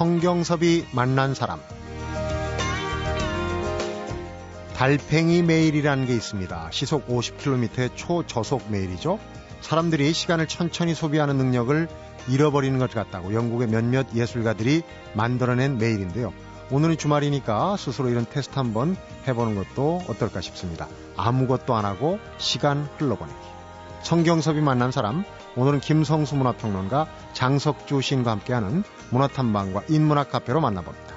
성경섭이 만난 사람. 달팽이 메일이라는 게 있습니다. 시속 50km의 초저속 메일이죠. 사람들이 시간을 천천히 소비하는 능력을 잃어버리는 것 같다고 영국의 몇몇 예술가들이 만들어낸 메일인데요. 오늘은 주말이니까 스스로 이런 테스트 한번 해보는 것도 어떨까 싶습니다. 아무것도 안 하고 시간 흘러보내기. 성경섭이 만난 사람, 오늘은 김성수 문화평론가 장석주 시인과 함께하는 문화탐방과 인문학 카페로 만나봅니다.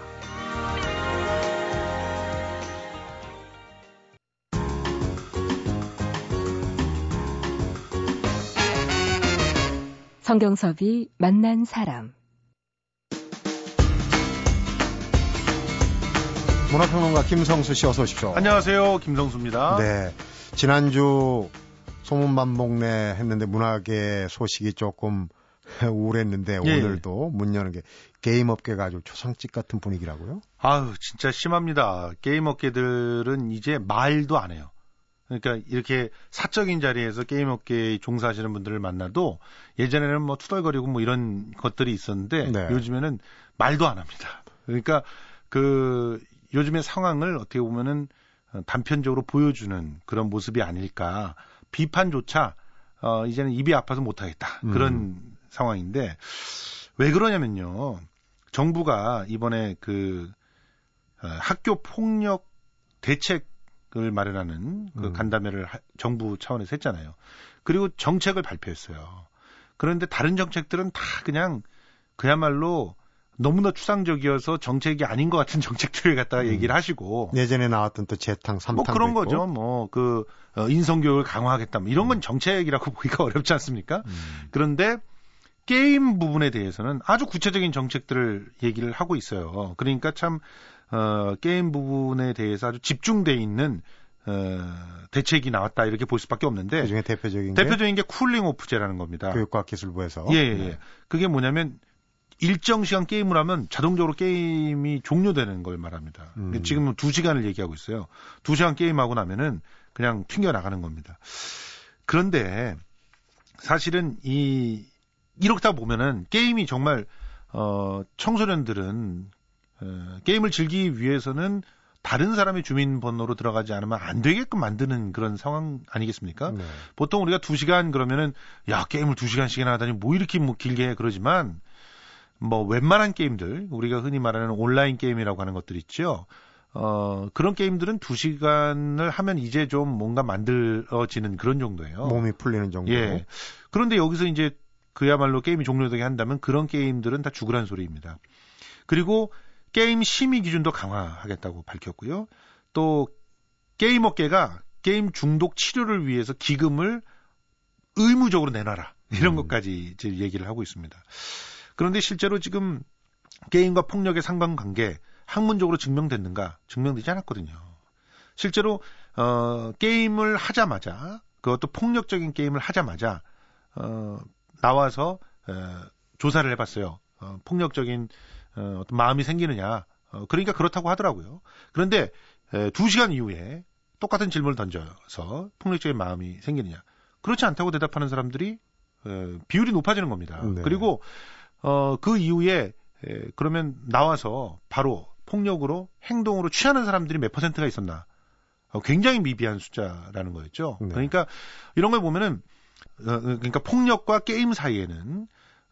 성경섭이 만난 사람 문화평론가 김성수 씨 어서 오십시오. 안녕하세요. 김성수입니다. 네. 지난주 소문반복내 했는데 문학의 소식이 조금 우울했는데 예. 오늘도 문 여는 게 게임 업계가 아주 초상집 같은 분위기라고요? 아유, 진짜 심합니다. 게임 업계들은 이제 말도 안 해요. 그러니까 이렇게 사적인 자리에서 게임 업계에 종사하시는 분들을 만나도 예전에는 뭐 투덜거리고 뭐 이런 것들이 있었는데 네. 요즘에는 말도 안 합니다. 그러니까 그 요즘의 상황을 어떻게 보면은 단편적으로 보여주는 그런 모습이 아닐까. 비판조차 어 이제는 입이 아파서 못 하겠다. 그런 음. 상황인데 왜 그러냐면요. 정부가 이번에 그 어, 학교 폭력 대책을 마련하는 그 음. 간담회를 하, 정부 차원에서 했잖아요. 그리고 정책을 발표했어요. 그런데 다른 정책들은 다 그냥 그야말로 너무나 추상적이어서 정책이 아닌 것 같은 정책들을 갖다가 음. 얘기를 하시고 예전에 나왔던 또 재탕 삼탕 뭐 그런 거죠. 뭐그 어, 인성교육을 강화하겠다. 뭐 이런 건 음. 정책이라고 보기가 어렵지 않습니까? 음. 그런데 게임 부분에 대해서는 아주 구체적인 정책들을 얘기를 하고 있어요. 그러니까 참 어, 게임 부분에 대해서 아주 집중돼 있는 어, 대책이 나왔다 이렇게 볼 수밖에 없는데 그중에 대표적인 대표적인 게, 게 cooling off제라는 겁니다. 교육과학기술부에서 예, 예. 네. 그게 뭐냐면 일정 시간 게임을 하면 자동적으로 게임이 종료되는 걸 말합니다. 음. 지금은 두 시간을 얘기하고 있어요. 두 시간 게임하고 나면은 그냥 튕겨 나가는 겁니다. 그런데 사실은 이 이렇다 보면은 게임이 정말 어 청소년들은 어, 게임을 즐기기 위해서는 다른 사람의 주민번호로 들어가지 않으면 안 되게끔 만드는 그런 상황 아니겠습니까? 네. 보통 우리가 두 시간 그러면은 야 게임을 두 시간씩이나 하다니 뭐 이렇게 뭐 길게 해 그러지만 뭐 웬만한 게임들 우리가 흔히 말하는 온라인 게임이라고 하는 것들 있죠. 어, 그런 게임들은 두 시간을 하면 이제 좀 뭔가 만들어지는 그런 정도예요. 몸이 풀리는 정도. 예. 그런데 여기서 이제 그야말로 게임이 종료되게 한다면 그런 게임들은 다 죽으란 소리입니다. 그리고 게임 심의 기준도 강화하겠다고 밝혔고요. 또 게임 업계가 게임 중독 치료를 위해서 기금을 의무적으로 내놔라. 이런 음. 것까지 이제 얘기를 하고 있습니다. 그런데 실제로 지금 게임과 폭력의 상관관계 학문적으로 증명됐는가? 증명되지 않았거든요. 실제로 어 게임을 하자마자 그것도 폭력적인 게임을 하자마자 어 나와서 어, 조사를 해봤어요. 어, 폭력적인 어, 어떤 마음이 생기느냐. 어, 그러니까 그렇다고 하더라고요. 그런데 에, 2시간 이후에 똑같은 질문을 던져서 폭력적인 마음이 생기느냐. 그렇지 않다고 대답하는 사람들이 에, 비율이 높아지는 겁니다. 네. 그리고 어, 그 이후에 에, 그러면 나와서 바로 폭력으로 행동으로 취하는 사람들이 몇 퍼센트가 있었나? 어, 굉장히 미비한 숫자라는 거였죠. 네. 그러니까 이런 걸 보면은 어, 그러니까 폭력과 게임 사이에는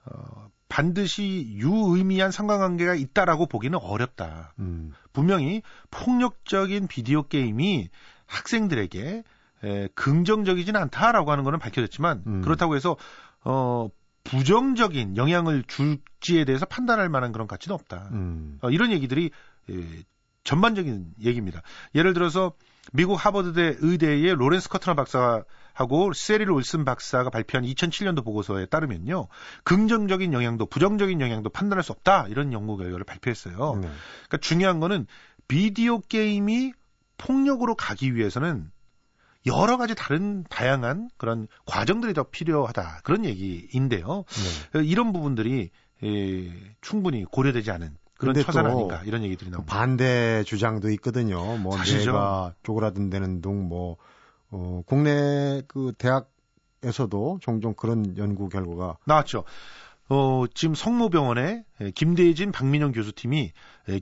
어, 반드시 유의미한 상관관계가 있다라고 보기는 어렵다. 음. 분명히 폭력적인 비디오 게임이 학생들에게 에, 긍정적이진 않다라고 하는 것은 밝혀졌지만 음. 그렇다고 해서 어 부정적인 영향을 줄지에 대해서 판단할 만한 그런 가치는 없다. 음. 어, 이런 얘기들이 예, 전반적인 얘기입니다. 예를 들어서 미국 하버드대 의대의 로렌스 커트너 박사하고 세릴 올슨 박사가 발표한 2007년도 보고서에 따르면요. 긍정적인 영향도 부정적인 영향도 판단할 수 없다. 이런 연구 결과를 발표했어요. 네. 그러니까 중요한 거는 비디오 게임이 폭력으로 가기 위해서는 여러 가지 다른 다양한 그런 과정들이 더 필요하다 그런 얘기인데요. 네. 이런 부분들이 예, 충분히 고려되지 않은 그런 처산 아닌가 이런 얘기들이 나옵니다. 반대 주장도 있거든요. 뭐 사실죠. 내가 쪼그라든다는 둥 뭐 어, 국내 그 대학에서도 종종 그런 연구 결과가 나왔죠. 어, 지금 성모병원의 김대진, 박민영 교수팀이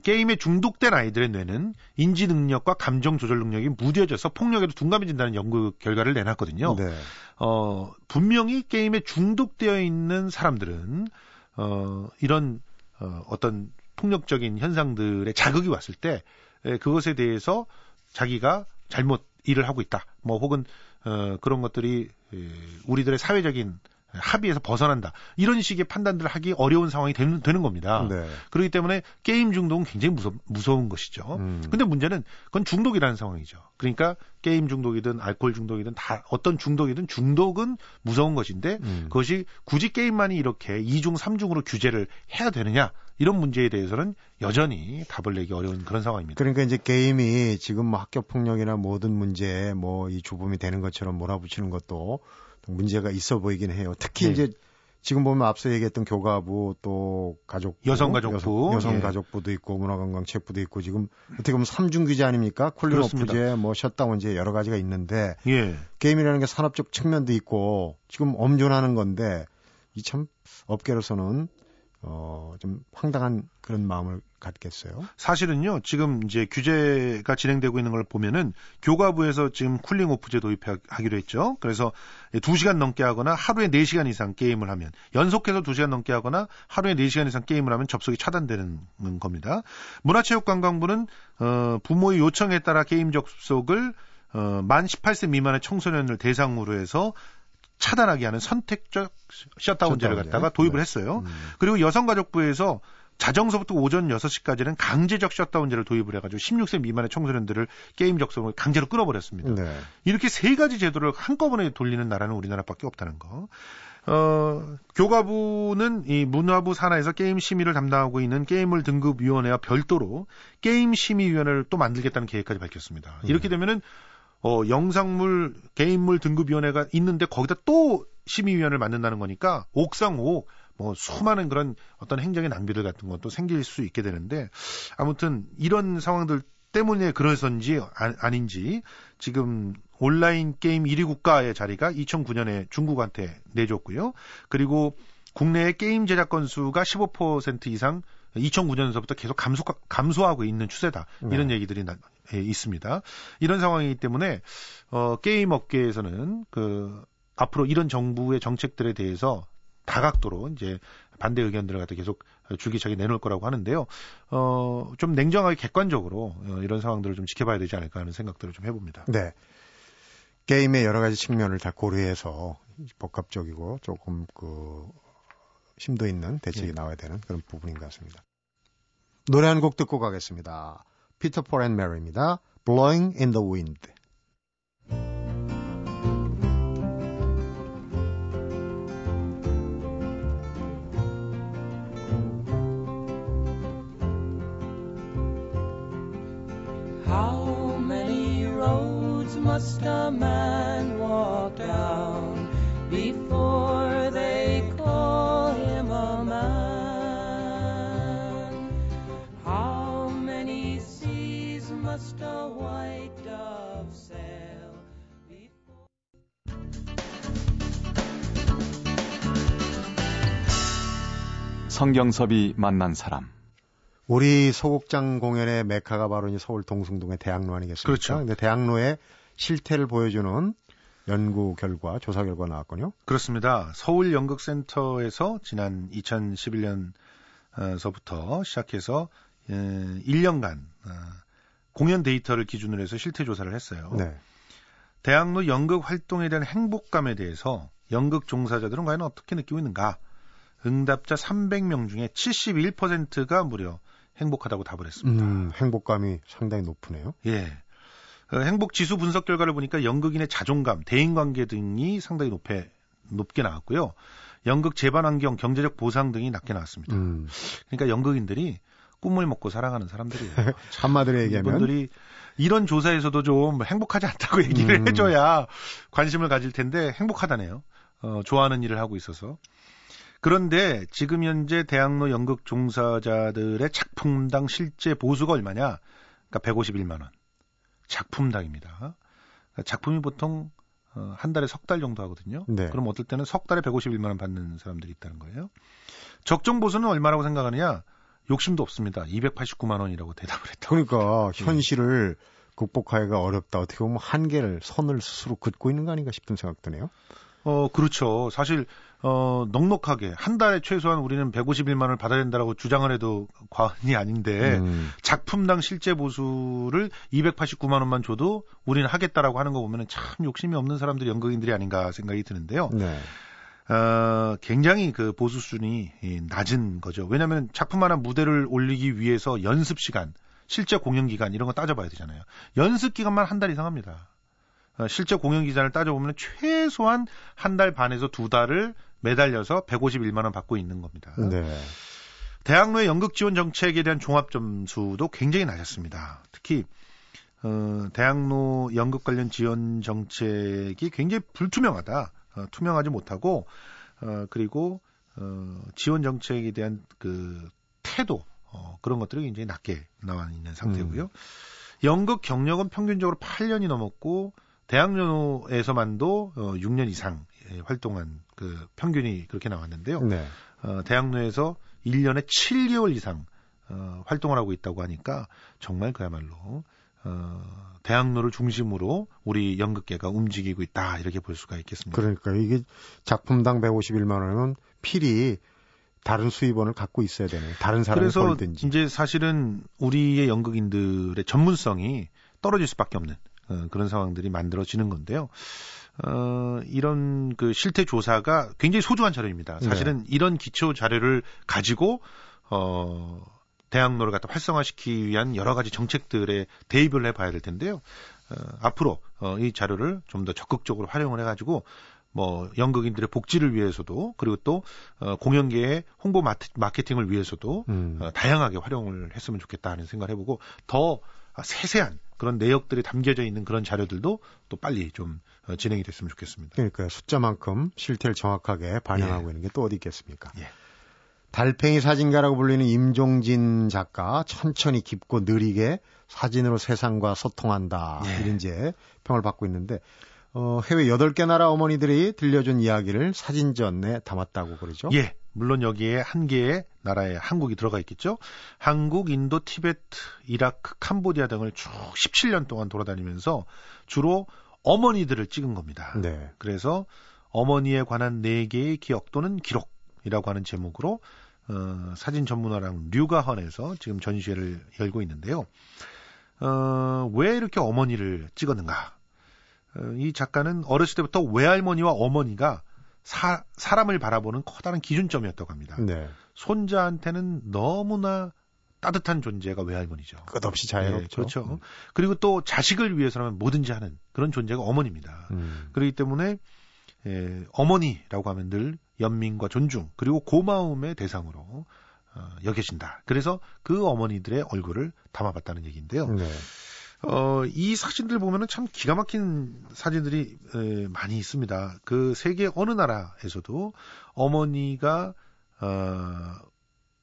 게임에 중독된 아이들의 뇌는 인지 능력과 감정 조절 능력이 무뎌져서 폭력에도 둔감해진다는 연구 결과를 내놨거든요. 네. 어, 분명히 게임에 중독되어 있는 사람들은 어, 이런 어, 어떤 폭력적인 현상들의 자극이 왔을 때 에, 그것에 대해서 자기가 잘못 일을 하고 있다. 뭐 혹은 어, 그런 것들이 에, 우리들의 사회적인 합의에서 벗어난다. 이런 식의 판단들을 하기 어려운 상황이 되는, 되는 겁니다. 네. 그렇기 때문에 게임 중독은 굉장히 무서, 무서운 것이죠. 음. 근데 문제는 그건 중독이라는 상황이죠. 그러니까 게임 중독이든 알코올 중독이든 다 어떤 중독이든 중독은 무서운 것인데 음. 그것이 굳이 게임만이 이렇게 2중, 3중으로 규제를 해야 되느냐 이런 문제에 대해서는 여전히 답을 내기 어려운 그런 상황입니다. 그러니까 이제 게임이 지금 뭐 학교 폭력이나 모든 문제에 뭐이 주범이 되는 것처럼 몰아붙이는 것도 문제가 있어 보이긴 해요. 특히 네. 이제 지금 보면 앞서 얘기했던 교가부 또 가족 여성가족부 여성, 예. 가족부도 있고 문화관광체부도 있고 지금 어떻게 보면 삼중 규제 아닙니까? 쿨링 오프제 뭐 셧다운제 여러 가지가 있는데 예. 게임이라는 게 산업적 측면도 있고 지금 엄존하는 건데 이 참 업계로서는 어, 좀 황당한 그런 마음을 갖겠어요? 사실은요, 지금 이제 규제가 진행되고 있는 걸 보면은 교과부에서 지금 cooling off제 도입하기로 했죠. 그래서 2시간 넘게 하거나 하루에 4시간 이상 게임을 하면 연속해서 2시간 넘게 하거나 하루에 4시간 이상 게임을 하면 접속이 차단되는 겁니다. 문화체육관광부는 어, 부모의 요청에 따라 게임 접속을 어, 만 18세 미만의 청소년을 대상으로 해서 차단하게 하는 선택적 셧다운제를 갖다가 도입을 네. 했어요. 음. 그리고 여성가족부에서 자정서부터 오전 6시까지는 강제적 셧다운제를 도입을 해가지고 16세 미만의 청소년들을 게임 적성을 강제로 끊어버렸습니다. 네. 이렇게 세 가지 제도를 한꺼번에 돌리는 나라는 우리나라밖에 없다는 거. 어, 교과부는 이 문화부 산하에서 게임 심의를 담당하고 있는 게임을 등급위원회와 별도로 게임 심의위원회를 또 만들겠다는 계획까지 밝혔습니다. 이렇게 음. 되면은 어, 영상물, 개인물 등급위원회가 있는데 거기다 또 심의위원회를 만든다는 거니까 옥상옥 뭐 수많은 그런 어떤 행정의 낭비들 같은 것도 생길 수 있게 되는데 아무튼 이런 상황들 때문에 그래서인지 아, 닌지 지금 온라인 게임 1위 국가의 자리가 2009년에 중국한테 내줬고요. 그리고 국내의 게임 제작 건수가 15% 이상 2009년서부터 계속 감소, 감소하고 있는 추세다. 이런 네. 얘기들이 나, 예, 있습니다. 이런 상황이기 때문에 어, 게임 업계에서는 그 앞으로 이런 정부의 정책들에 대해서 다각도로 이제 반대 의견들을 갖다 계속 줄기차게 내놓을 거라고 하는데요. 어, 좀 냉정하게 객관적으로 어, 이런 상황들을 좀 지켜봐야 되지 않을까 하는 생각들을 좀 해봅니다. 네. 게임의 여러 가지 측면을 다 고려해서 복합적이고 조금 그 심도 있는 대책이 네. 나와야 되는 그런 부분인 것 같습니다. 노래 한 곡 듣고 가겠습니다. 피터 폴앤 메리입니다. Blowing in the Wind. How many roads must a man walk down before 성경섭이 만난 사람 우리 소극장 공연의 메카가 바로 서울 동숭동의 대학로 아니겠습니까? 그렇죠. 근데 대학로의 실태를 보여주는 연구 결과, 조사 결과 나왔군요. 그렇습니다. 서울 연극센터에서 지난 2011년서부터 시작해서 1년간 어, 공연 데이터를 기준으로 해서 실태 조사를 했어요. 네. 대학로 연극 활동에 대한 행복감에 대해서 연극 종사자들은 과연 어떻게 느끼고 있는가? 응답자 300명 중에 71%가 무려 행복하다고 답을 했습니다. 음, 행복감이 상당히 높으네요. 예. 어, 행복 지수 분석 결과를 보니까 연극인의 자존감, 대인 관계 등이 상당히 높게 높게 나왔고요. 연극 재반 환경, 경제적 보상 등이 낮게 나왔습니다. 음. 그러니까 연극인들이 꿈을 먹고 살아가는 사람들이에요. 한마디로 얘기하면 분들이 이런 조사에서도 좀 행복하지 않다고 얘기를 음. 해줘야 관심을 가질 텐데 행복하다네요. 어, 좋아하는 일을 하고 있어서. 그런데 지금 현재 대학로 연극 종사자들의 작품당 실제 보수가 얼마냐? 그러니까 151만 원. 작품당입니다. 그러니까 작품이 보통 어, 한 달에 석 달 정도 하거든요. 네. 그럼 어떨 때는 석 달에 151만 원 받는 사람들이 있다는 거예요. 적정 보수는 얼마라고 생각하느냐? 욕심도 없습니다. 289만 원이라고 대답을 했다. 그러니까 현실을 극복하기가 어렵다. 어떻게 보면 한계를 선을 스스로 긋고 있는 거 아닌가 싶은 생각 드네요. 어, 그렇죠. 사실 어, 넉넉하게 한 달에 최소한 우리는 151만 원을 받아야 된다라고 주장을 해도 과언이 아닌데 음. 작품당 실제 보수를 289만 원만 줘도 우리는 하겠다라고 하는 거 보면은 참 욕심이 없는 사람들이 연극인들이 아닌가 생각이 드는데요. 네. 어, 굉장히 그 보수 수준이 이, 낮은 거죠. 왜냐하면 작품 하나 무대를 올리기 위해서 연습 시간, 실제 공연 기간 이런 거 따져봐야 되잖아요. 연습 기간만 한 달 이상 합니다. 어, 실제 공연 기간을 따져보면 최소한 한 달 반에서 두 달을 매달려서 151만 원 받고 있는 겁니다. 네. 대학로의 연극 지원 정책에 대한 종합 점수도 굉장히 낮았습니다. 특히 어, 대학로 연극 관련 지원 정책이 굉장히 불투명하다. 어, 투명하지 못하고 어, 그리고 어, 지원 정책에 대한 그 태도 어, 그런 것들이 굉장히 낮게 나와 있는 상태고요. 연극 경력은 평균적으로 8년이 넘었고 대학로에서만도 어, 6년 이상 예, 활동한 그 평균이 그렇게 나왔는데요. 네. 어, 대학로에서 1년에 7개월 이상 어, 활동을 하고 있다고 하니까 정말 그야말로 어, 대학로를 중심으로 우리 연극계가 움직이고 있다 이렇게 볼 수가 있겠습니다. 그러니까 이게 작품당 151만 원이면 필히 다른 수입원을 갖고 있어야 되네. 다른 그래서 벌든지. 이제 사실은 우리의 연극인들의 전문성이 떨어질 수밖에 없는 어, 그런 상황들이 만들어지는 건데요. 어, 이런 그 실태 조사가 굉장히 소중한 자료입니다. 네. 사실은 이런 기초 자료를 가지고 어, 대학로를 갖다 활성화시키기 위한 여러 가지 정책들에 대입을 해봐야 될 텐데요. 어, 앞으로 어, 이 자료를 좀 더 적극적으로 활용을 해가지고 뭐 연극인들의 복지를 위해서도 그리고 또 어, 공연계의 홍보 마케팅을 위해서도 음. 어, 다양하게 활용을 했으면 좋겠다 하는 생각을 해보고 더 세세한 그런 내역들이 담겨져 있는 그런 자료들도 또 빨리 좀 어, 진행이 됐으면 좋겠습니다. 그러니까 숫자만큼 실태를 정확하게 반영하고 예. 있는 게 또 어디 있겠습니까? 예. 달팽이 사진가라고 불리는 임종진 작가 천천히 깊고 느리게 사진으로 세상과 소통한다 예. 이런 이제 평을 받고 있는데 어, 해외 8개 나라 어머니들이 들려준 이야기를 사진전에 담았다고 그러죠? 예, 물론 여기에 한 개의 나라에 한국이 들어가 있겠죠. 한국, 인도, 티베트, 이라크, 캄보디아 등을 쭉 17년 동안 돌아다니면서 주로 어머니들을 찍은 겁니다. 네. 그래서 어머니에 관한 네 개의 기억 또는 기록이라고 하는 제목으로 어, 사진 전문화랑 류가헌에서 지금 전시회를 열고 있는데요. 어, 왜 이렇게 어머니를 찍었는가? 어, 이 작가는 어렸을 때부터 외할머니와 어머니가 사, 사람을 바라보는 커다란 기준점이었다고 합니다. 네. 손자한테는 너무나 따뜻한 존재가 외할머니죠. 끝없이 자애롭죠. 예, 그렇죠. 그리고 또 자식을 위해서라면 뭐든지 하는 그런 존재가 어머니입니다. 음. 그렇기 때문에 예, 어머니라고 하면 늘 연민과 존중 그리고 고마움의 대상으로 어, 여겨진다. 그래서 그 어머니들의 얼굴을 담아봤다는 얘기인데요. 네. 어, 이 사진들 보면은 참 기가 막힌 사진들이 에, 많이 있습니다. 그 세계 어느 나라에서도 어머니가 어,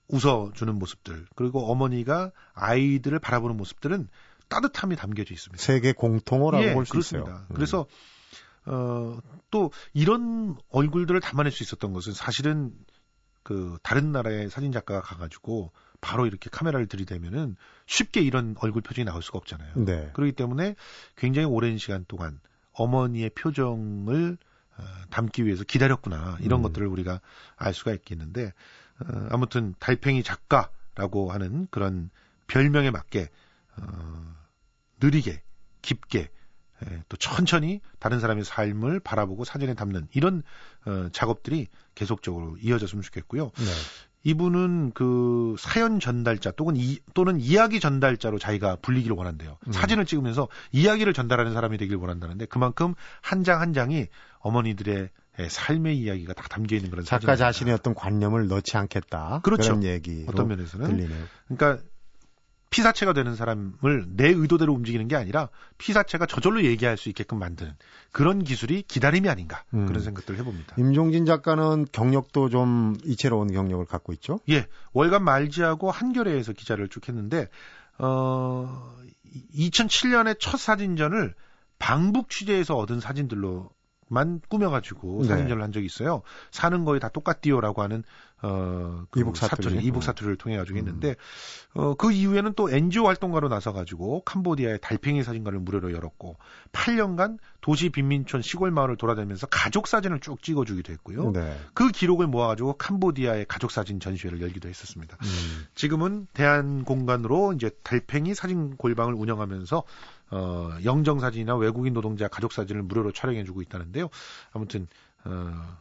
웃어주는 모습들 그리고 어머니가 아이들을 바라보는 모습들은 따뜻함이 담겨져 있습니다. 세계 공통어라고 예, 볼수 그렇습니다. 있어요. 음. 그래서 어, 또 이런 얼굴들을 담아낼 수 있었던 것은 사실은 그 다른 나라의 사진 작가가 가가지고 바로 이렇게 카메라를 들이대면은 쉽게 이런 얼굴 표정이 나올 수가 없잖아요. 네. 그렇기 때문에 굉장히 오랜 시간 동안 어머니의 표정을 어, 담기 위해서 기다렸구나 이런 음. 것들을 우리가 알 수가 있겠는데 어, 아무튼 달팽이 작가라고 하는 그런 별명에 맞게 어, 느리게 깊게 예, 또 천천히 다른 사람의 삶을 바라보고 사진에 담는 이런 어, 작업들이 계속적으로 이어졌으면 좋겠고요. 네. 이분은 그 사연 전달자 또는 이, 또는 이야기 전달자로 자기가 불리기를 원한대요. 음. 사진을 찍으면서 이야기를 전달하는 사람이 되길 원한다는데 그만큼 한 장한 장이 어머니들의 예, 삶의 이야기가 다 담겨 있는 그런 작가 사진입니다. 자신의 어떤 관념을 넣지 않겠다. 그렇죠. 런 얘기 어떤 면에서는 들리네요. 그러니까 피사체가 되는 사람을 내 의도대로 움직이는 게 아니라 피사체가 저절로 얘기할 수 있게끔 만드는 그런 기술이 기다림이 아닌가 음. 그런 생각들을 해봅니다. 임종진 작가는 경력도 좀 이채로운 경력을 갖고 있죠. 예, 월간 말지하고 한겨레에서 기자를 쭉 했는데 어 2007년에 첫 사진전을 방북 취재에서 얻은 사진들로 만 꾸며가지고 네. 사진전을 한 적이 있어요. 사는 거에 다 똑같디요라고 하는 어, 그 이북 사투리. 음. 이북 사투리를 통해 가지고 했는데 어, 그 이후에는 또 NGO 활동가로 나서 가지고 캄보디아의 달팽이 사진관을 무료로 열었고 8년간 도시 빈민촌 시골 마을을 돌아다니면서 가족 사진을 쭉 찍어주기도 했고요. 네. 그 기록을 모아가지고 캄보디아의 가족 사진 전시회를 열기도 했었습니다. 음. 지금은 대한 공간으로 이제 달팽이 사진 골방을 운영하면서 어, 영정 사진이나 외국인 노동자 가족 사진을 무료로 촬영해주고 있다는데요. 아무튼 어,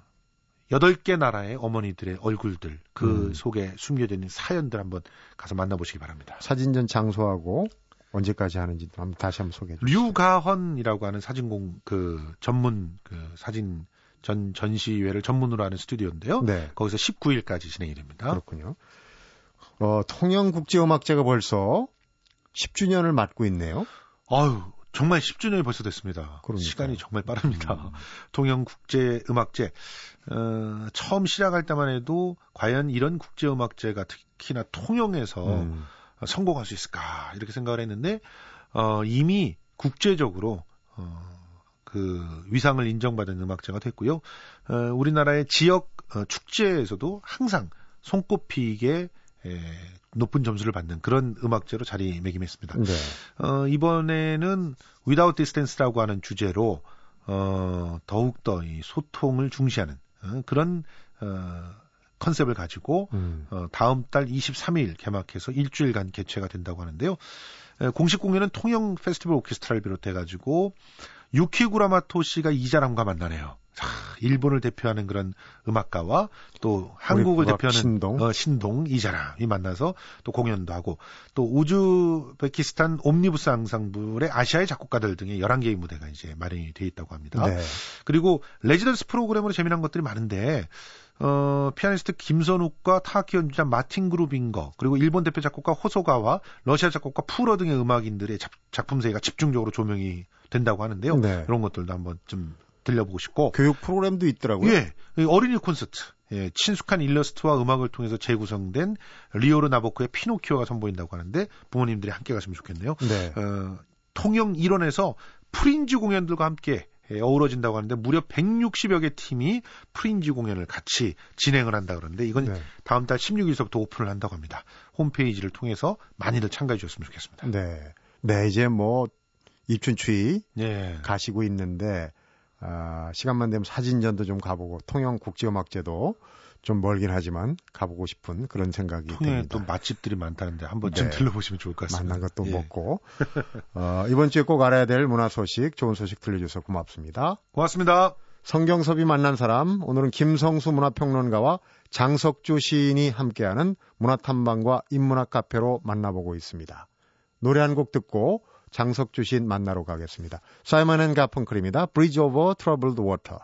여덟 개 나라의 어머니들의 얼굴들 그 음. 속에 숨겨져 있는 사연들 한번 가서 만나보시기 바랍니다. 사진전 장소하고 언제까지 하는지 한번 다시 한번 소개해 주세요. 류가헌이라고 하는 사진공 그 전문 그 사진 전 전시회를 전문으로 하는 스튜디오인데요. 네. 거기서 19일까지 진행이 됩니다. 그렇군요. 어, 통영 국제음악제가 벌써 10주년을 맞고 있네요. 아유, 정말 10주년이 벌써 됐습니다. 그러니까요. 시간이 정말 빠릅니다. 음. 동영국제음악제 어, 처음 시작할 때만 해도 과연 이런 국제음악제가 특히나 통영에서 음. 성공할 수 있을까 이렇게 생각을 했는데 어, 이미 국제적으로 어, 그 위상을 인정받은 음악제가 됐고요. 어, 우리나라의 지역 어, 축제에서도 항상 손꼽히게 에, 높은 점수를 받는 그런 음악제로 자리매김했습니다. 네. 어, 이번에는 Without Distance라고 하는 주제로 어, 더욱더 이 소통을 중시하는 어, 그런 어, 컨셉을 가지고 음. 어, 다음 달 23일 개막해서 일주일간 개최가 된다고 하는데요. 에, 공식 공연은 통영 페스티벌 오케스트라를 비롯해 가지고 유키구라마토 씨가 이자람과 만나네요. 자, 일본을 대표하는 그런 음악가와 또 한국을 대표하는 신동. 어, 신동 이자람이 만나서 또 공연도 하고 또 우즈베키스탄 옴니부스 앙상블의 아시아의 작곡가들 등의 11개의 무대가 이제 마련이 돼 있다고 합니다. 네. 그리고 레지던스 프로그램으로 재미난 것들이 많은데 어, 피아니스트 김선욱과 타악기 연주자 마틴 그루빙거 그리고 일본 대표 작곡가 호소가와 러시아 작곡가 푸러 등의 음악인들의 작, 작품 세계가 집중적으로 조명이 된다고 하는데요. 네. 이런 것들도 한번 좀 들려보고 싶고 교육 프로그램도 있더라고요. 예, 이 어린이 콘서트. 예, 친숙한 일러스트와 음악을 통해서 재구성된 리오르 나보코의 피노키오가 선보인다고 하는데 부모님들이 함께 가시면 좋겠네요. 네. 어, 통영 일원에서 프린지 공연들과 함께 예, 어우러진다고 하는데 무려 160여 개 팀이 프린지 공연을 같이 진행을 한다 그러는데 이건 네. 다음 달 16일서부터 오픈을 한다고 합니다. 홈페이지를 통해서 많이들 참가해 주셨으면 좋겠습니다. 네. 네, 이제 뭐 입춘추위 예. 가시고 있는데 아, 시간만 되면 사진전도 좀 가보고 통영 국제음악제도 좀 멀긴 하지만 가보고 싶은 그런 생각이 통영에 듭니다. 또 맛집들이 많다는데 한번 좀 네. 들러보시면 좋을 것 같습니다. 만난 것도 예. 먹고 어, 이번 주에 꼭 알아야 될 문화 소식, 좋은 소식 들려줘서 고맙습니다. 고맙습니다. 성경섭이 만난 사람 오늘은 김성수 문화평론가와 장석주 시인이 함께하는 문화탐방과 인문학 카페로 만나보고 있습니다. 노래 한 곡 듣고 장석주 시인 만나러 가겠습니다. 사이먼 앤 가펑클입니다. Bridge over Troubled Water.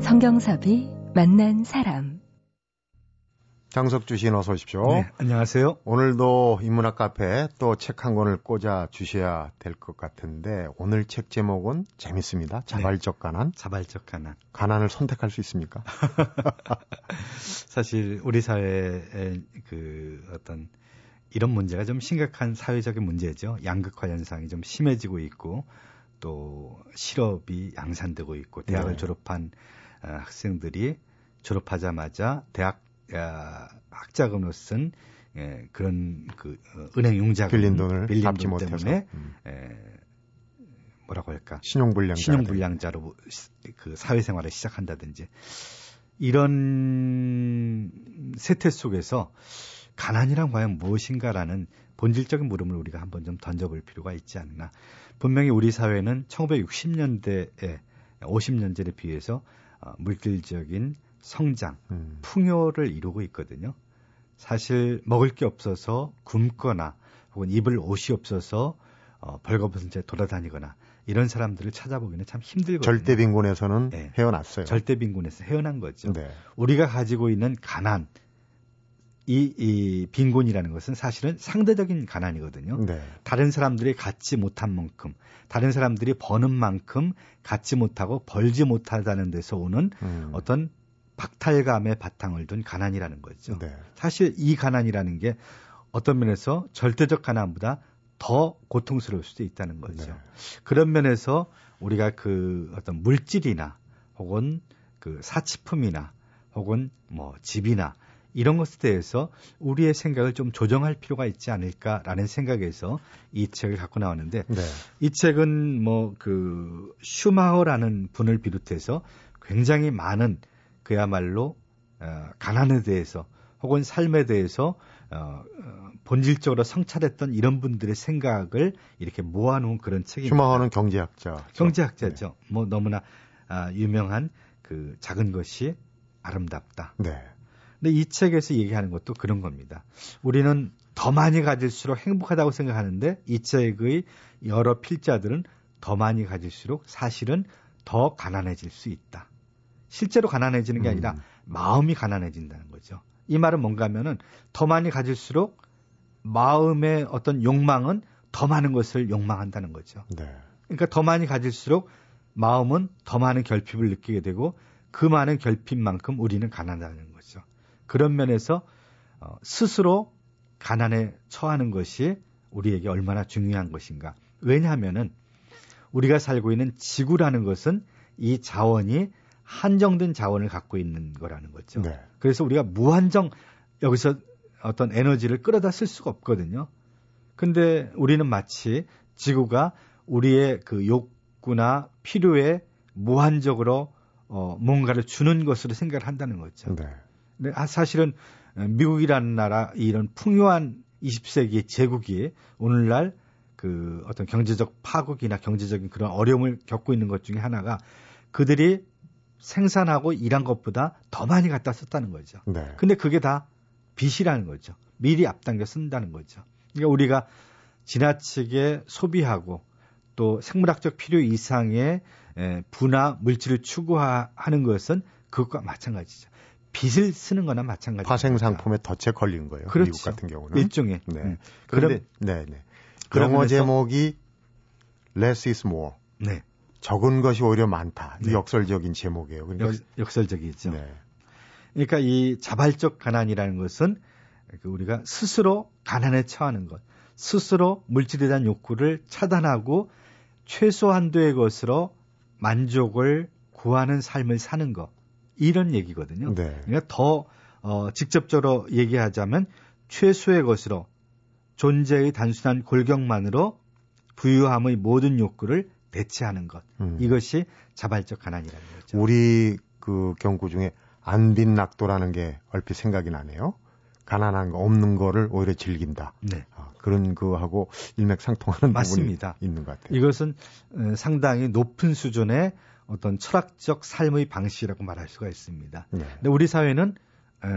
성경섭이 만난 사람. 장석주 시인 어서 오십시오. 네, 안녕하세요. 오늘도 인문학 카페에 또책 한 권을 꽂아 주셔야 될 것 같은데 오늘 책 제목은 재밌습니다. 자발적 가난. 자발적 가난. 가난을 선택할 수 있습니까? 사실 우리 사회에 그 어떤 이런 문제가 좀 심각한 사회적인 문제죠. 양극화 현상이 좀 심해지고 있고 또 실업이 양산되고 있고 대학을 네. 졸업한 어, 학생들이 졸업하자마자 대학 아, 학자금을 쓴 예, 그런 그 어, 은행 융자금 빌린 돈을 빌린 갚지 돈 못해서 때문에 음. 에, 뭐라고 할까 신용불량자. 신용불량자로 시- 그 사회생활을 시작한다든지 이런 세태 속에서 가난이란 과연 무엇인가라는 본질적인 물음을 우리가 한번 좀 던져볼 필요가 있지 않나. 분명히 우리 사회는 1960년대에 50년대에 비해서 어, 물질적인 성장, 음. 풍요를 이루고 있거든요. 사실 먹을 게 없어서 굶거나 혹은 입을 옷이 없어서 어, 벌거벗은 채 돌아다니거나 이런 사람들을 찾아보기는 참 힘들거든요. 절대 빈곤에서는 네. 헤어났어요. 절대 빈곤에서 헤어난 거죠. 네. 우리가 가지고 있는 가난, 이, 이 빈곤이라는 것은 사실은 상대적인 가난이거든요. 네. 다른 사람들이 갖지 못한 만큼, 다른 사람들이 버는 만큼 갖지 못하고 벌지 못하다는 데서 오는 음. 어떤 박탈감의 바탕을 둔 가난이라는 거죠. 네. 사실 이 가난이라는 게 어떤 면에서 절대적 가난보다 더 고통스러울 수도 있다는 거죠. 네. 그런 면에서 우리가 그 어떤 물질이나 혹은 그 사치품이나 혹은 뭐 집이나 이런 것에 대해서 우리의 생각을 좀 조정할 필요가 있지 않을까라는 생각에서 이 책을 갖고 나왔는데 네. 이 책은 뭐 그 슈마허라는 분을 비롯해서 굉장히 많은 그야말로 어, 가난에 대해서 혹은 삶에 대해서 어, 어, 본질적으로 성찰했던 이런 분들의 생각을 이렇게 모아놓은 그런 책입니다. 슈마허는 경제학자. 경제학자죠. 뭐 너무나 아, 유명한 그 작은 것이 아름답다. 네. 근데 이 책에서 얘기하는 것도 그런 겁니다. 우리는 더 많이 가질수록 행복하다고 생각하는데 이 책의 여러 필자들은 더 많이 가질수록 사실은 더 가난해질 수 있다. 실제로 가난해지는 게 아니라 음. 마음이 가난해진다는 거죠. 이 말은 뭔가 하면은 더 많이 가질수록 마음의 어떤 욕망은 더 많은 것을 욕망한다는 거죠. 네. 그러니까 더 많이 가질수록 마음은 더 많은 결핍을 느끼게 되고 그 많은 결핍만큼 우리는 가난하다는 거죠. 그런 면에서 어, 스스로 가난에 처하는 것이 우리에게 얼마나 중요한 것인가. 왜냐하면은 우리가 살고 있는 지구라는 것은 이 자원이 한정된 자원을 갖고 있는 거라는 거죠. 네. 그래서 우리가 무한정 여기서 어떤 에너지를 끌어다 쓸 수가 없거든요. 근데 우리는 마치 지구가 우리의 그 욕구나 필요에 무한적으로 어, 뭔가를 주는 것으로 생각을 한다는 거죠. 네. 근데 아, 사실은 미국이라는 나라 이런 풍요한 20세기 제국이 오늘날 그 어떤 경제적 파국이나 경제적인 그런 어려움을 겪고 있는 것 중에 하나가 그들이 생산하고 일한 것보다 더 많이 갖다 썼다는 거죠. 네. 근데 그게 다 빚이라는 거죠. 미리 앞당겨 쓴다는 거죠. 그러니까 우리가 지나치게 소비하고 또 생물학적 필요 이상의 에, 부나 물질을 추구하는 것은 그것과 마찬가지죠. 빚을 쓰는 거나 마찬가지죠. 파생 상품에 덫에 걸린 거예요. 그렇죠. 미국 같은 경우는. 일종의. 네. 음. 그런데 그럼- 네, 네. 영어 제목이 less is more. 네. 적은 것이 오히려 많다. 이 네. 역설적인 제목이에요. 그러니까 역, 역설적이죠. 네. 그러니까 이 자발적 가난이라는 것은 그 우리가 스스로 가난에 처하는 것, 스스로 물질에 대한 욕구를 차단하고 최소한도의 것으로 만족을 구하는 삶을 사는 것 이런 얘기거든요. 네. 그러니까 더 어, 직접적으로 얘기하자면 최소의 것으로 존재의 단순한 골격만으로 부유함의 모든 욕구를 대체하는 것 음. 이것이 자발적 가난이라는 거죠. 우리 그 경구 중에 안빈 낙도라는 게 얼핏 생각이 나네요. 가난한 거 없는 거를 오히려 즐긴다. 네. 아, 그런 거하고 일맥상통하는 맞습니다. 부분이 있는 것 같아요. 이것은 어, 상당히 높은 수준의 어떤 철학적 삶의 방식이라고 말할 수가 있습니다. 네. 근데 우리 사회는 어,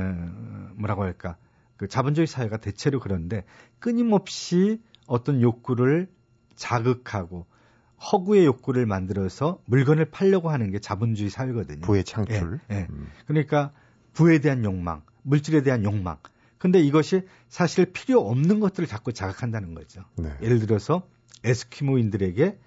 뭐라고 할까 그 자본주의 사회가 대체로 그런데 끊임없이 어떤 욕구를 자극하고 허구의 욕구를 만들어서 물건을 팔려고 하는 게 자본주의 사회거든요. 부의 창출. 예, 예. 음. 그러니까 부에 대한 욕망, 물질에 대한 욕망. 근데 이것이 사실 필요 없는 것들을 자꾸 자극한다는 거죠. 네. 예를 들어서 에스키모인들에게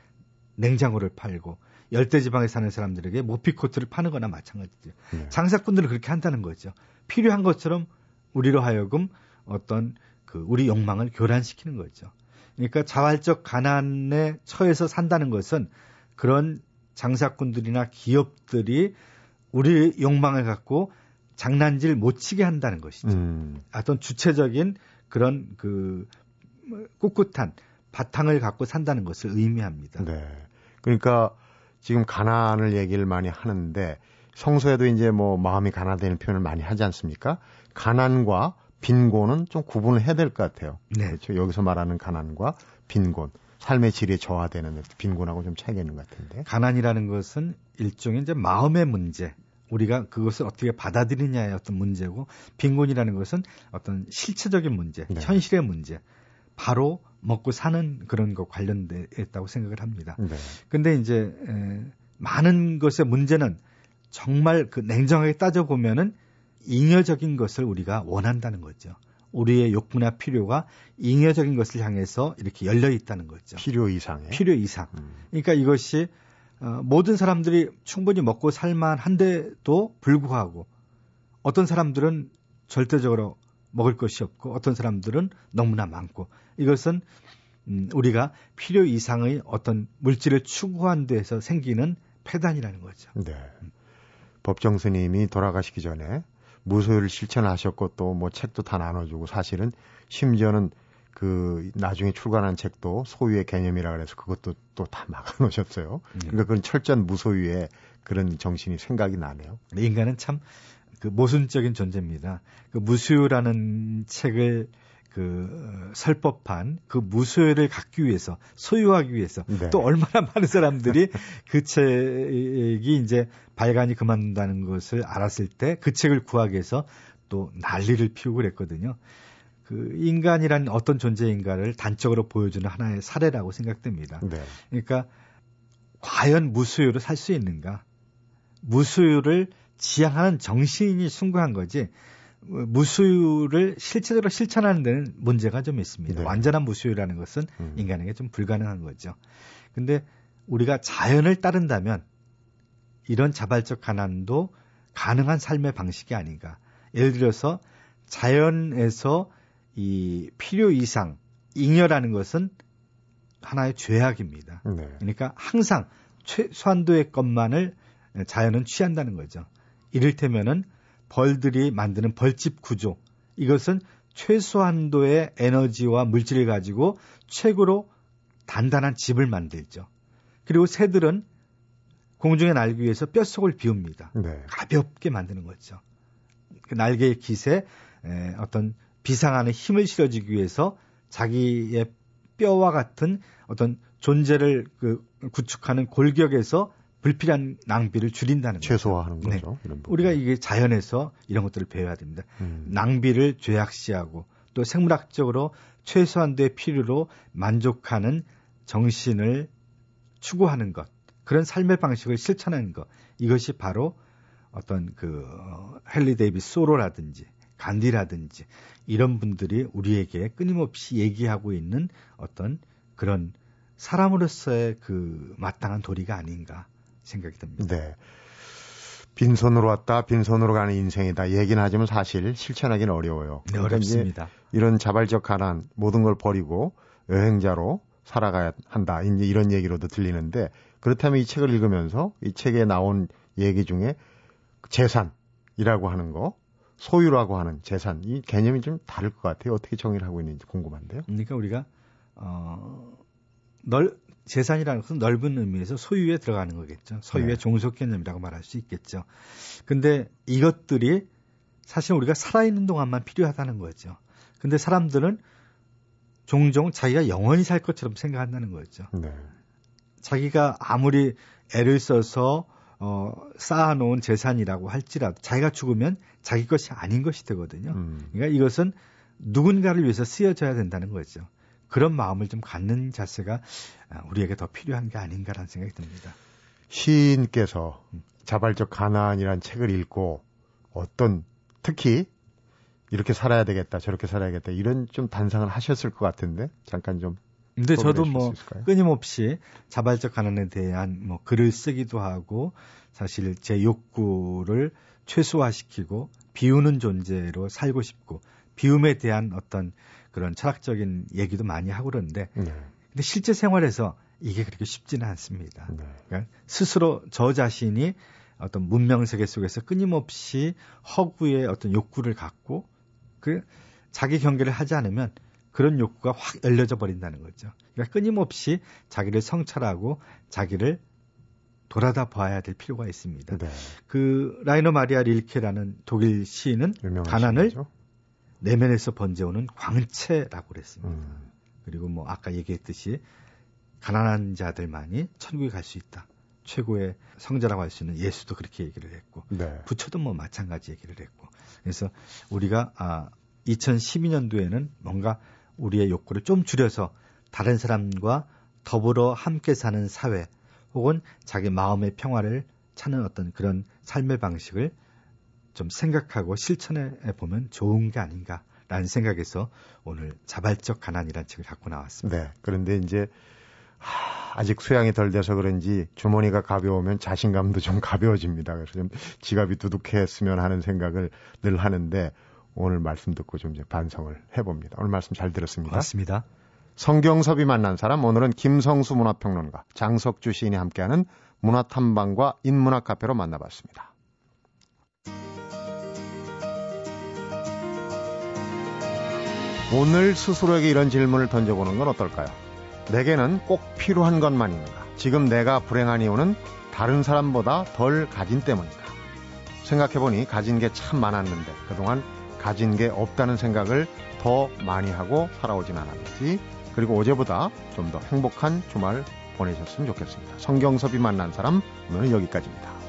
냉장고를 팔고 열대지방에 사는 사람들에게 모피코트를 파는 거나 마찬가지죠. 네. 장사꾼들은 그렇게 한다는 거죠. 필요한 것처럼 우리로 하여금 어떤 그 우리 욕망을 교란시키는 거죠. 그러니까 자발적 가난에 처해서 산다는 것은 그런 장사꾼들이나 기업들이 우리 욕망을 갖고 장난질 못 치게 한다는 것이죠. 음. 어떤 주체적인 그런 그 꿋꿋한 바탕을 갖고 산다는 것을 의미합니다. 네. 그러니까 지금 가난을 얘기를 많이 하는데 성서에도 이제 뭐 마음이 가난되는 표현을 많이 하지 않습니까? 가난과 빈곤은 좀 구분을 해야 될 것 같아요. 네. 그렇죠. 여기서 말하는 가난과 빈곤, 삶의 질이 저하되는 빈곤하고 좀 차이가 있는 것 같은데. 가난이라는 것은 일종의 이제 마음의 문제. 우리가 그것을 어떻게 받아들이냐의 어떤 문제고 빈곤이라는 것은 어떤 실체적인 문제, 네. 현실의 문제. 바로 먹고 사는 그런 거 관련돼 있다고 생각을 합니다. 네. 근데 이제 에, 많은 것의 문제는 정말 그 냉정하게 따져 보면은 잉여적인 것을 우리가 원한다는 거죠. 우리의 욕구나 필요가 잉여적인 것을 향해서 이렇게 열려 있다는 거죠. 필요 이상의. 필요 이상. 음. 그러니까 이것이 어, 모든 사람들이 충분히 먹고 살만한데도 불구하고 어떤 사람들은 절대적으로 먹을 것이 없고 어떤 사람들은 너무나 많고 이것은 음, 우리가 필요 이상의 어떤 물질을 추구한 데서 생기는 폐단이라는 거죠. 네. 법정 스님이 돌아가시기 전에 무소유를 실천하셨고 또 뭐 책도 다 나눠주고 사실은 심지어는 그 나중에 출간한 책도 소유의 개념이라 그래서 그것도 또 다 막아놓으셨어요. 그러니까 그런 철저한 무소유의 그런 정신이 생각이 나네요. 인간은 참 그 모순적인 존재입니다. 그 무수유라는 책을 그 어, 설법한 그 무소유를 갖기 위해서 소유하기 위해서 네. 또 얼마나 많은 사람들이 그 책이 이제 발간이 그만둔다는 것을 알았을 때 그 책을 구하기 위해서 또 난리를 피우고 그랬거든요. 그 인간이란 어떤 존재인가를 단적으로 보여주는 하나의 사례라고 생각됩니다. 네. 그러니까 과연 무수유를 살수 있는가? 무수유를 지향하는 정신이 숭고한 거지. 무수유를 실제적으로 실천하는 데는 문제가 좀 있습니다. 네. 완전한 무수유라는 것은 음. 인간에게 좀 불가능한 거죠. 근데 우리가 자연을 따른다면 이런 자발적 가난도 가능한 삶의 방식이 아닌가. 예를 들어서 자연에서 이 필요 이상 잉여라는 것은 하나의 죄악입니다. 네. 그러니까 항상 최소한도의 것만을 자연은 취한다는 거죠. 이를테면은 벌들이 만드는 벌집 구조. 이것은 최소한도의 에너지와 물질을 가지고 최고로 단단한 집을 만들죠. 그리고 새들은 공중에 날기 위해서 뼛속을 비웁니다. 네. 가볍게 만드는 거죠. 그 날개의 깃에 에, 어떤 비상하는 힘을 실어주기 위해서 자기의 뼈와 같은 어떤 존재를 그 구축하는 골격에서 불필요한 낭비를 줄인다는 거죠. 최소화하는 네. 거죠. 부분. 우리가 이게 자연에서 이런 것들을 배워야 됩니다. 음. 낭비를 죄악시하고 또 생물학적으로 최소한도의 필요로 만족하는 정신을 추구하는 것, 그런 삶의 방식을 실천하는 것, 이것이 바로 어떤 그 어, 헨리 데이비스 소로라든지 간디라든지 이런 분들이 우리에게 끊임없이 얘기하고 있는 어떤 그런 사람으로서의 그 마땅한 도리가 아닌가 생각이 듭니다. 네. 빈손으로 왔다, 빈손으로 가는 인생이다. 얘기는 하지만 사실 실천하기는 어려워요. 네, 그러니까 어렵습니다. 이런 자발적 가난, 모든 걸 버리고 여행자로 살아가야 한다. 이제 이런 얘기로도 들리는데 그렇다면 이 책을 읽으면서 이 책에 나온 얘기 중에 재산이라고 하는 거, 소유라고 하는 재산, 이 개념이 좀 다를 것 같아요. 어떻게 정의를 하고 있는지 궁금한데요. 그러니까 우리가 어, 넓 재산이라는 것은 넓은 의미에서 소유에 들어가는 거겠죠. 소유의 네. 종속 개념이라고 말할 수 있겠죠. 근데 이것들이 사실 우리가 살아있는 동안만 필요하다는 거죠. 근데 사람들은 종종 자기가 영원히 살 것처럼 생각한다는 거죠. 네. 자기가 아무리 애를 써서 어, 쌓아놓은 재산이라고 할지라도 자기가 죽으면 자기 것이 아닌 것이 되거든요. 음. 그러니까 이것은 누군가를 위해서 쓰여져야 된다는 거죠. 그런 마음을 좀 갖는 자세가 아, 우리에게 더 필요한 게 아닌가라는 생각이 듭니다. 시인께서 자발적 가난이란 책을 읽고 어떤 특히 이렇게 살아야 되겠다 저렇게 살아야겠다 이런 좀 단상을 하셨을 것 같은데 잠깐 좀 근데 저도 뭐? 끊임없이 자발적 가난에 대한 뭐 글을 쓰기도 하고 사실 제 욕구를 최소화시키고 비우는 존재로 살고 싶고 비움에 대한 어떤 그런 철학적인 얘기도 많이 하고 그러는데 네. 근데 실제 생활에서 이게 그렇게 쉽지는 않습니다. 네. 그러니까 스스로 저 자신이 어떤 문명 세계 속에서 끊임없이 허구의 어떤 욕구를 갖고 그 자기 경계를 하지 않으면 그런 욕구가 확 열려져 버린다는 거죠. 그러니까 끊임없이 자기를 성찰하고 자기를 돌아다 봐야 될 필요가 있습니다. 네. 그 라이너 마리아 릴케라는 독일 시인은 가난을. 내면에서 번져오는 광채라고 그랬습니다. 음, 그리고 뭐 아까 얘기했듯이 가난한 자들만이 천국에 갈 수 있다. 최고의 성자라고 할 수 있는 예수도 그렇게 얘기를 했고 네. 부처도 뭐 마찬가지 얘기를 했고 그래서 우리가 아 2012년도에는 뭔가 우리의 욕구를 좀 줄여서 다른 사람과 더불어 함께 사는 사회 혹은 자기 마음의 평화를 찾는 어떤 그런 삶의 방식을 좀 생각하고 실천해 보면 좋은 게 아닌가라는 생각에서 오늘 자발적 가난이라는 책을 갖고 나왔습니다. 네. 그런데 이제 하, 아직 수양이 덜 돼서 그런지 주머니가 가벼우면 자신감도 좀 가벼워집니다. 그래서 좀 지갑이 두둑했으면 하는 생각을 늘 하는데 오늘 말씀 듣고 좀 이제 반성을 해봅니다. 오늘 말씀 잘 들었습니다. 고맙습니다. 성경섭이 만난 사람 오늘은 김성수 문화평론가 장석주 시인이 함께하는 문화탐방과 인문학 카페로 만나봤습니다. 오늘 스스로에게 이런 질문을 던져보는 건 어떨까요? 내게는 꼭 필요한 것만 있는가? 지금 내가 불행한 이유는 다른 사람보다 덜 가진 때문인가? 생각해보니 가진 게 참 많았는데 그동안 가진 게 없다는 생각을 더 많이 하고 살아오진 않았는지 그리고 어제보다 좀 더 행복한 주말 보내셨으면 좋겠습니다. 성경섭이 만난 사람 오늘은 여기까지입니다.